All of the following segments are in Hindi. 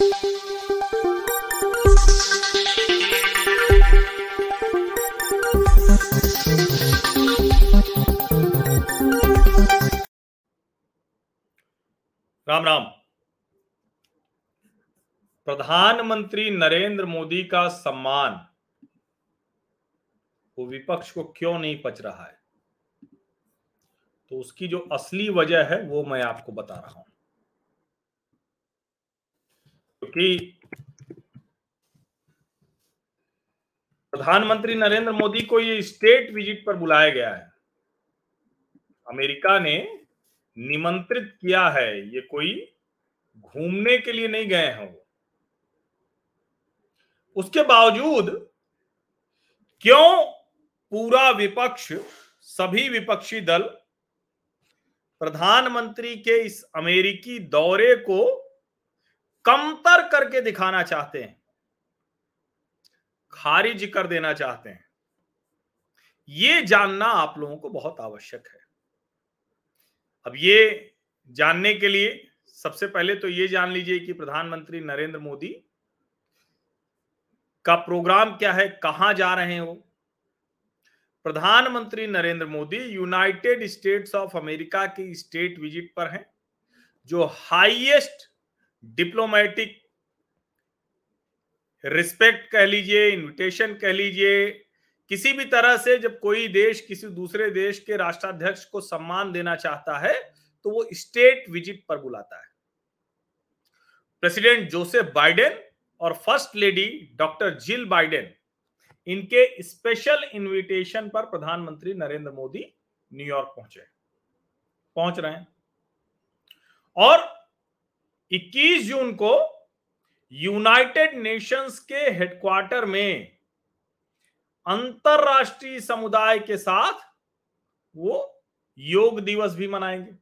राम राम। प्रधानमंत्री नरेंद्र मोदी का सम्मान। वो विपक्ष को क्यों नहीं पच रहा है? तो उसकी जो असली वजह है, वो मैं आपको बता रहा हूँ। क्योंकि प्रधानमंत्री नरेंद्र मोदी को ये स्टेट विज़िट पर बुलाया गया है। अमेरिका ने निमंत्रित किया है, ये कोई घूमने के लिए नहीं गए हैं वो। उसके बावजूद, क्यों पूरा विपक्ष, सभी विपक्षी दल प्रधानमंत्री के इस अमेरिकी दौरे को कमतर करके दिखाना चाहते हैं, खारिज कर देना चाहते हैं। ये जानना आप लोगों को बहुत आवश्यक है। अब ये जानने के लिए सबसे पहले तो ये जान लीजिए कि प्रधानमंत्री नरेंद्र मोदी का प्रोग्राम क्या है, कहाँ जा रहे हैं प्रधानमंत्री Narendra Modi United States of America की स्टेट विज़िट पर हैं, जो हाईएस्ट डिप्लोमेटिक रिस्पेक्ट कह लीजिए इनविटेशन कह लीजिए, किसी भी तरह से जब कोई देश किसी दूसरे देश के राष्ट्राध्यक्ष को सम्मान देना चाहता है तो वो स्टेट विज़िट पर बुलाता है। प्रेसिडेंट जोसेफ बाइडेन और first lady doctor Jill Biden इनके स्पेशल इनविटेशन पर प्रधानमंत्री नरेंद्र मोदी न्यूयॉर्क पहुँचे। पहुँच रहे हैं। और 21 जून को यूनाइटेड नेशंस के हेडक्वार्टर में अंतरराष्ट्रीय समुदाय के साथ वो योग दिवस भी मनाएँगे।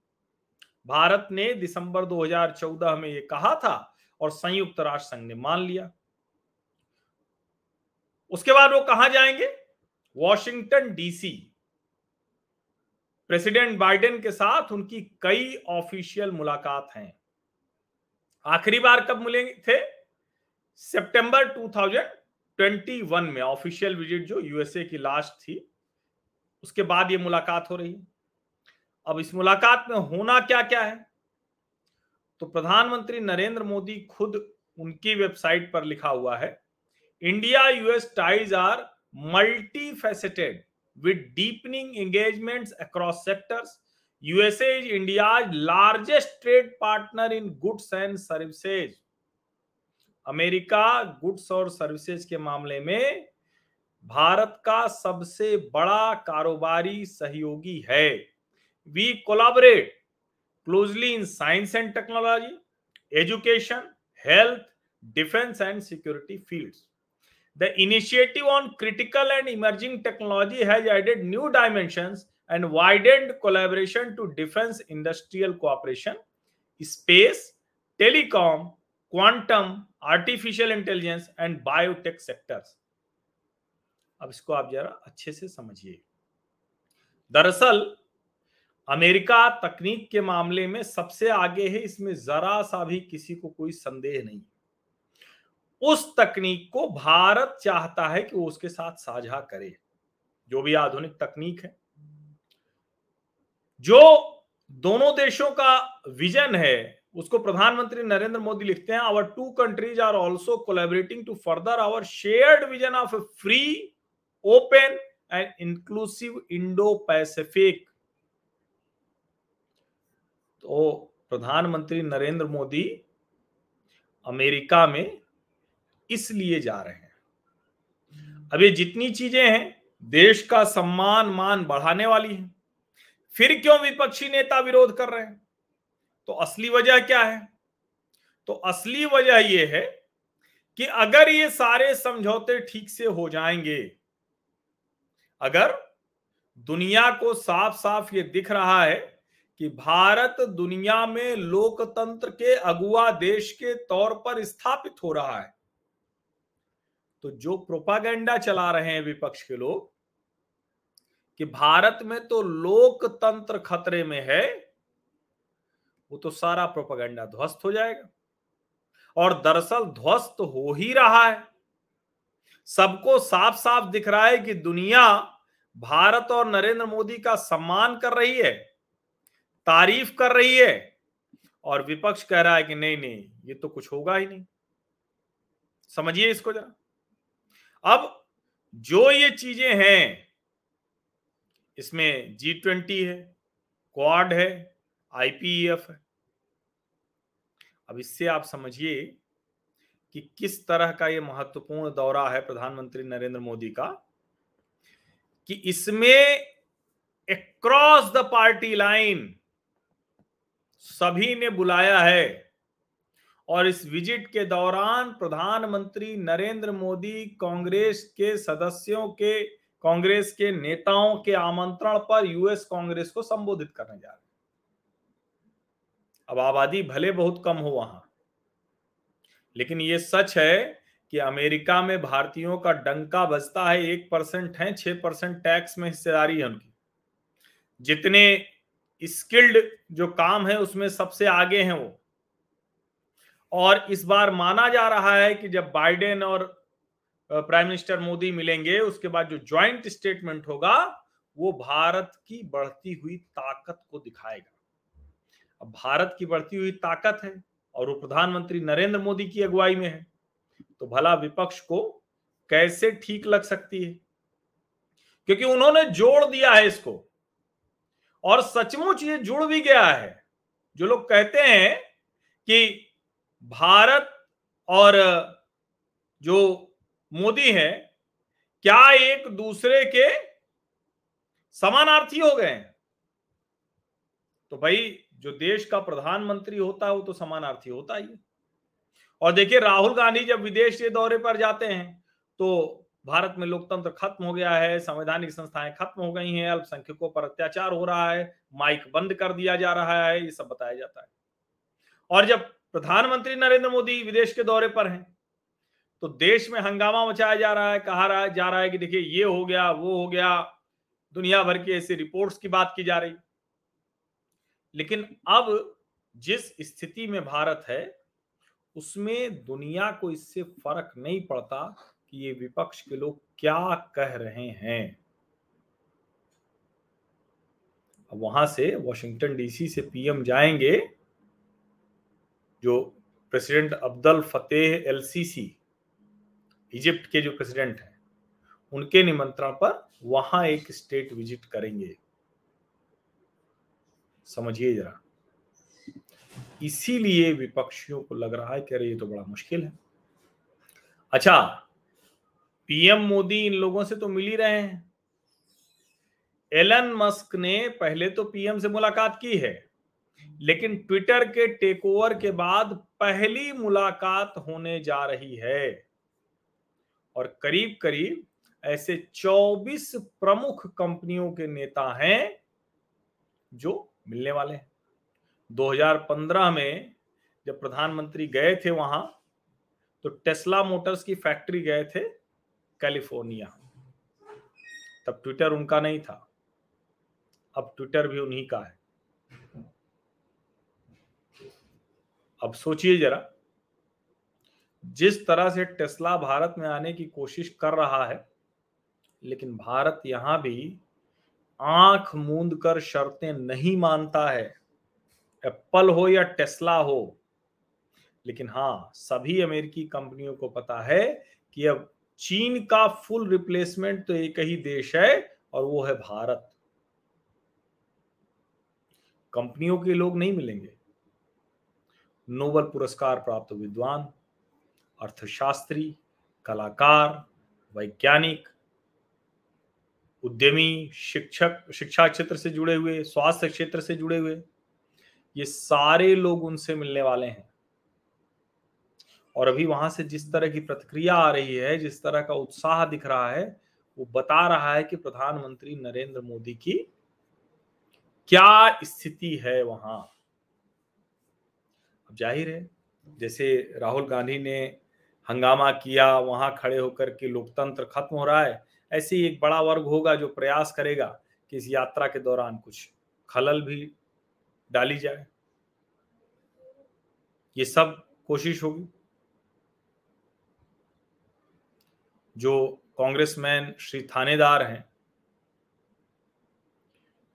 भारत ने दिसंबर 2014 में ये कहा था और संयुक्त राष्ट्र संघ ने मान लिया। उसके बाद वो कहा जाएँगे? Washington DC. प्रेसिडेंट बाइडेन के साथ उनकी कई ऑफिशियल मुलाकात हैं। आखिरी बार कब मिलेंगे थे? सितंबर 2021 में, ऑफिशियल विज़िट जो यूएसए की लास्ट थी। उसके बाद ये मुलाकात हो रही। है अब इस मुलाकात में होना क्या क्या है? तो प्रधानमंत्री नरेंद्र मोदी खुद उनकी वेबसाइट पर लिखा हुआ है, India US ties are multi faceted with deepening engagements across sectors USA is India largest trade partner in goods and services America goods और सर्विसेज़ के मामले में भारत का सबसे बड़ा कारोबारी सहयोगी है। We collaborate closely in science and technology education health defence and security field the initiative on critical and emerging technology has added new dimensions and widened collaboration to defence industrial cooperation space telecom quantum artificial intelligence and biotech sectors अब इसको आप जरा अच्छे से समझिए। दरअसल, अमेरिका तकनीक के मामले में सबसे आगे है, इसमें जरा सा भी किसी को कोई संदेह नहीं। उस तकनीक को भारत चाहता है कि वो उसके साथ साझा करे, जो भी आधुनिक तकनीक है। जो दोनों देशों का विजन है, उसको प्रधानमंत्री नरेंद्र मोदी लिखते हैं our two countries are also collaborating to further our shared vision of a free open and inclusive Indo Pacific तो प्रधानमंत्री नरेंद्र मोदी अमेरिका में इसलिए जा रहे हैं। अब ये जितनी चीज़ें हैं, देश का सम्मान मान बढ़ाने वाली हैं। फिर क्यों विपक्षी नेता विरोध कर रहे हैं? तो असली वजह क्या है? तो असली वजह यह है कि अगर ये सारे समझौते ठीक से हो जाएँगे, अगर दुनिया को साफ़ साफ़ ये दिख रहा है कि भारत दुनिया में लोकतंत्र के अगुआ देश के तौर पर स्थापित हो रहा है तो जो प्रोपागेंडा चला रहे हैं विपक्ष के लोग कि भारत में तो लोकतंत्र खतरे में है, वो तो सारा प्रोपगेंडा ध्वस्त हो जाएगा। और दरअसल ध्वस्त हो ही रहा है। सबको साफ़ साफ़ दिख रहा है कि दुनिया भारत और नरेंद्र मोदी का सम्मान कर रही है, तारीफ़ कर रही है, और विपक्ष कह रहा है कि नहीं नहीं, ये तो कुछ होगा ही नहीं। समझिए इसको जरा। अब जो ये चीज़ें हैं इसमें जी ट्वेंटी है क्वाड है आईपीएफ है। अब इससे आप समझिए कि किस तरह का ये महत्वपूर्ण दौरा है प्रधानमंत्री नरेंद्र मोदी का, कि इसमें अक्रॉस द पार्टी लाइन सभी ने बुलाया है और इस विज़िट के दौरान प्रधानमंत्री नरेंद्र मोदी कांग्रेस के सदस्यों के कांग्रेस के नेताओं के आमंत्रण पर यूएस कांग्रेस को संबोधित करने जा रहे अब आबादी भले बहुत कम हो वहाँ, लेकिन ये सच है कि अमेरिका में भारतीयों का डंका बजता है, एक परसेंट है, छह परसेंट टैक्स में हिस्सेदारी है उनकी। जितने स्किल्ड जो काम है, उसमें सबसे आगे हैं वो। और इस बार माना जा रहा है कि जब बाइडेन और प्राइम मिनिस्टर मोदी मिलेंगे, उसके बाद जो ज्वाइंट स्टेटमेंट होगा, वो भारत की बढ़ती हुई ताकत को दिखाएगा। अब भारत की बढ़ती हुई ताकत है और वो प्रधानमंत्री नरेंद्र मोदी की अगुवाई में है तो भला विपक्ष को कैसे ठीक लग सकती है? क्योंकि उन्होंने जोड़ दिया है इसको। और सचमुच ये जुड़ भी गया है, जो लोग कहते हैं कि भारत और, जो मोदी है, क्या एक दूसरे के समानार्थी हो गए तो भाई, जो देश का प्रधानमंत्री होता है, वो तो समानार्थी होता है। और देखिए, राहुल गांधी जब विदेश के दौरे पर जाते हैं तो भारत में लोकतंत्र खत्म हो गया है, संवैधानिक संस्थाएँ खत्म हो गई हैं, अल्पसंख्यकों पर अत्याचार हो रहा है, माइक बंद कर दिया जा रहा है, ये सब बताया जाता है। और जब प्रधानमंत्री नरेंद्र मोदी विदेश के दौरे पर हैं तो देश में हंगामा मचाया जा रहा है, कहा रहा जा रहा है कि देखिए, ये हो गया, वो हो गया, दुनिया भर की ऐसी रिपोर्ट्स की बात की जा रही। लेकिन अब जिस स्थिति में भारत है, उसमें दुनिया को इससे फ़र्क नहीं पड़ता कि ये विपक्ष के लोग क्या कह रहे हैं। अब वहाँ से वॉशिंगटन डीसी से पीएम जाएँगे, जो president Abdel Fattah el Sisi Egypt के जो प्रेसिडेंट हैं, उनके निमंत्रण पर वहाँ एक स्टेट विज़िट करेंगे। समझिए जरा। इसीलिए विपक्षियों को लग रहा है कि अरे ये तो बड़ा मुश्किल है। अच्छा पीएम मोदी इन लोगों से तो मिल ही रहे हैं। एलन मस्क ने पहले तो पीएम से मुलाकात की है, लेकिन ट्विटर के टेक ओवर के बाद पहली मुलाकात होने जा रही है। और करीब करीब ऐसे 24 प्रमुख कंपनियों के नेता हैं जो मिलने वाले हैं। 2015 में जब प्रधानमंत्री गए थे वहाँ तो टेस्ला मोटर्स की फैक्ट्री गए थे कैलिफ़ोर्निया। तब ट्विटर उनका नहीं था। अब ट्विटर भी उन्हीं का है। अब सोचिए जरा जिस तरह से टेस्ला भारत में आने की कोशिश कर रहा है, लेकिन भारत यहाँ भी आँख मूंद कर शर्तें नहीं मानता है। एप्पल हो या टेस्ला हो, लेकिन हाँ सभी अमेरिकी कंपनियों को पता है कि अब चीन का फुल रिप्लेसमेंट तो एक ही देश है और वो है भारत। कंपनियों के लोग नहीं मिलेंगे। नोबल पुरस्कार प्राप्त विद्वान अर्थशास्त्री, कलाकार, वैज्ञानिक, उद्यमी, शिक्षक, शिक्षा क्षेत्र से जुड़े हुए, स्वास्थ्य क्षेत्र से जुड़े हुए, ये सारे लोग उनसे मिलने वाले हैं। और अभी वहाँ से जिस तरह की प्रतिक्रिया आ रही है, जिस तरह का उत्साह दिख रहा है, वो बता रहा है कि प्रधानमंत्री नरेंद्र मोदी की क्या स्थिति है वहाँ। अब ज़ाहिर है, जैसे राहुल गांधी ने हंगामा किया, वहाँ खड़े होकर के लोकतंत्र खत्म हो रहा है, ऐसे ही एक बड़ा वर्ग होगा जो प्रयास करेगा कि इस यात्रा के दौरान कुछ खलल भी डाली जाए। ये सब कोशिश होगी। जो कांग्रेसमैन श्री थानेदार हैं,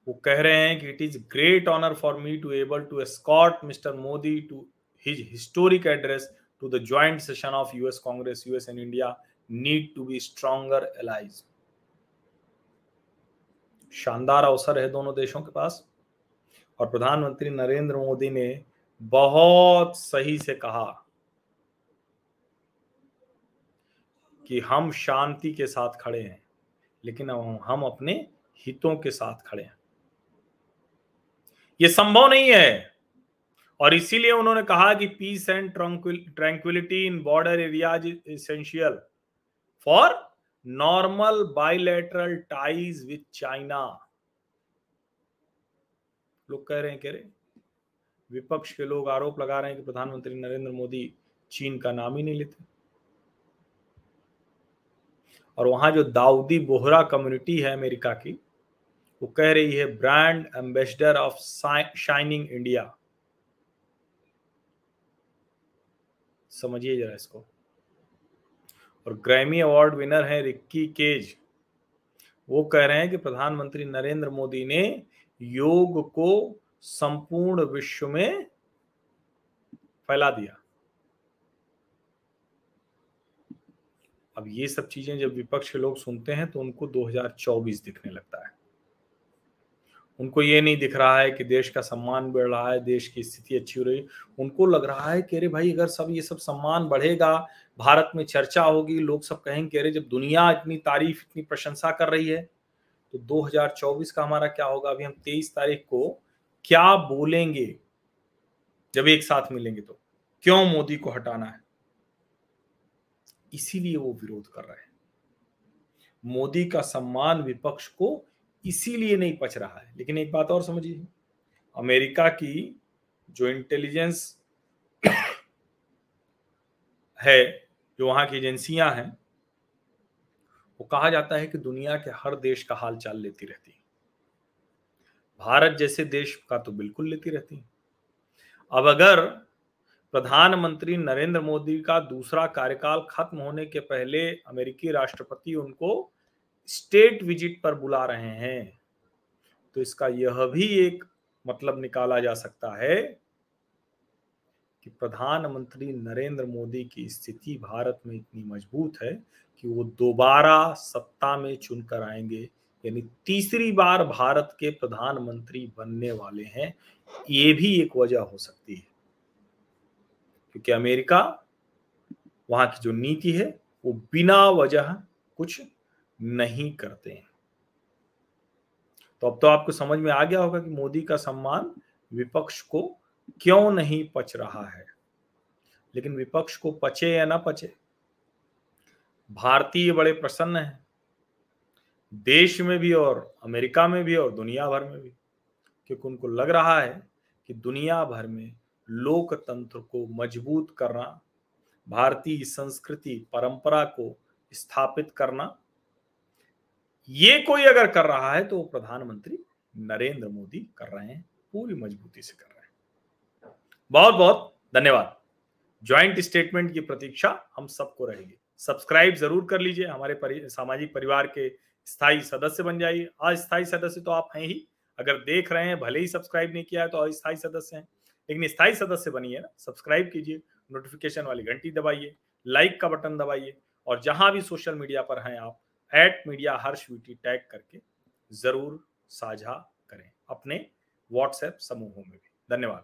वो कह रहे हैं कि it is great honour for me to able to escort mister Modi to his historic address to the joint session of US Congress US and India need to be stronger allies शानदार अवसर है दोनों देशों के पास। और प्रधानमंत्री नरेंद्र मोदी ने बहुत सही से कहा कि हम शांति के साथ खड़े हैं, लेकिन हम अपने हितों के साथ खड़े हैं। यह संभव नहीं है और इसीलिए उन्होंने कहा कि peace and tranquillity in border areas essential for normal bilateral ties with China लोग कह रहे हैं, कह रहे विपक्ष के लोग आरोप लगा रहे हैं कि प्रधानमंत्री नरेंद्र मोदी चीन का नाम ही नहीं लेते। और वहाँ जो दाऊदी बोहरा कम्युनिटी है अमेरिका की, वो कह रही है brand ambassador of shining India समझिए जरा इसको। और ग्रैमी अवार्ड विनर है रिक्की केज वो कह रहे हैं कि प्रधानमंत्री नरेंद्र मोदी ने योग को संपूर्ण विश्व में फैला दिया। अब ये सब चीज़ें जब विपक्ष के लोग सुनते हैं तो उनको 2024 दिखने लगता है। उनको ये नहीं दिख रहा है कि देश का सम्मान बढ़ रहा है, देश की स्थिति अच्छी हो रही है। उनको लग रहा है कि अरे भाई, अगर सब, ये सब सम्मान बढ़ेगा, भारत में चर्चा होगी, लोग सब कहेंगे कि अरे जब दुनिया इतनी तारीफ़, इतनी प्रशंसा कर रही है तो 2024 का हमारा क्या होगा? अभी हम 23 तारीख को क्या बोलेंगे? जब एक साथ मिलेंगे तो। क्यों मोदी को हटाना है? इसीलिए वो विरोध कर रहे हैं। मोदी का सम्मान विपक्ष को इसीलिए नहीं पच रहा है। लेकिन एक बात और समझिए, अमेरिका की जो इंटेलिजेंस है, जो वहाँ की एजेंसियाँ हैं, वो कहा जाता है कि दुनिया के हर देश का हाल चाल लेती रहती है। भारत जैसे देश का तो बिल्कुल लेती रहती है। अब अगर प्रधानमंत्री नरेंद्र मोदी का दूसरा कार्यकाल खत्म होने के पहले अमेरिकी राष्ट्रपति उनको स्टेट विज़िट पर बुला रहे हैं। तो इसका यह भी एक मतलब निकाला जा सकता है कि प्रधानमंत्री नरेंद्र मोदी की स्थिति भारत में इतनी मज़बूत है कि वो दोबारा सत्ता में चुनकर आएँगे। यानी तीसरी बार भारत के प्रधानमंत्री बनने वाले हैं, ये भी एक वजह हो सकती है। क्योंकि अमेरिका, वहाँ की जो नीति है, वो बिना वजह कुछ नहीं करते हैं। तो अब तो आपको समझ में आ गया होगा कि मोदी का सम्मान विपक्ष को क्यों नहीं पच रहा है। लेकिन विपक्ष को पचे या ना पचे, भारतीय बड़े प्रसन्न हैं। देश में भी और अमेरिका में भी और दुनिया भर में भी, क्योंकि उनको लग रहा है कि दुनिया भर में लोकतंत्र को मज़बूत करना, भारतीय संस्कृति, परंपरा को स्थापित करना ये कोई अगर कर रहा है तो प्रधानमंत्री नरेंद्र मोदी कर रहे हैं पूरी मजबूती से कर रहे हैं। बहुत बहुत धन्यवाद। ज्वाइंट स्टेटमेंट की प्रतीक्षा हम सबको रहेगी। सब्सक्राइब ज़रूर कर लीजिए हमारे परि, सामाजिक परिवार के स्थायी सदस्य बन जाइए। अस्थायी सदस्य तो आप हैं ही। अगर देख रहे हैं भले ही सब्सक्राइब नहीं किया है तो अस्थायी सदस्य हैं। लेकिन स्थायी सदस्य बनिए ना सब्सक्राइब कीजिए नोटिफिकेशन वाली घंटी दबाइए लाइक का बटन दबाइए। और जहाँ भी सोशल मीडिया पर हैं आप at media Harsh VT tag करके ज़रूर साझा करें अपने व्हाट्सएप समूहों में भी धन्यवाद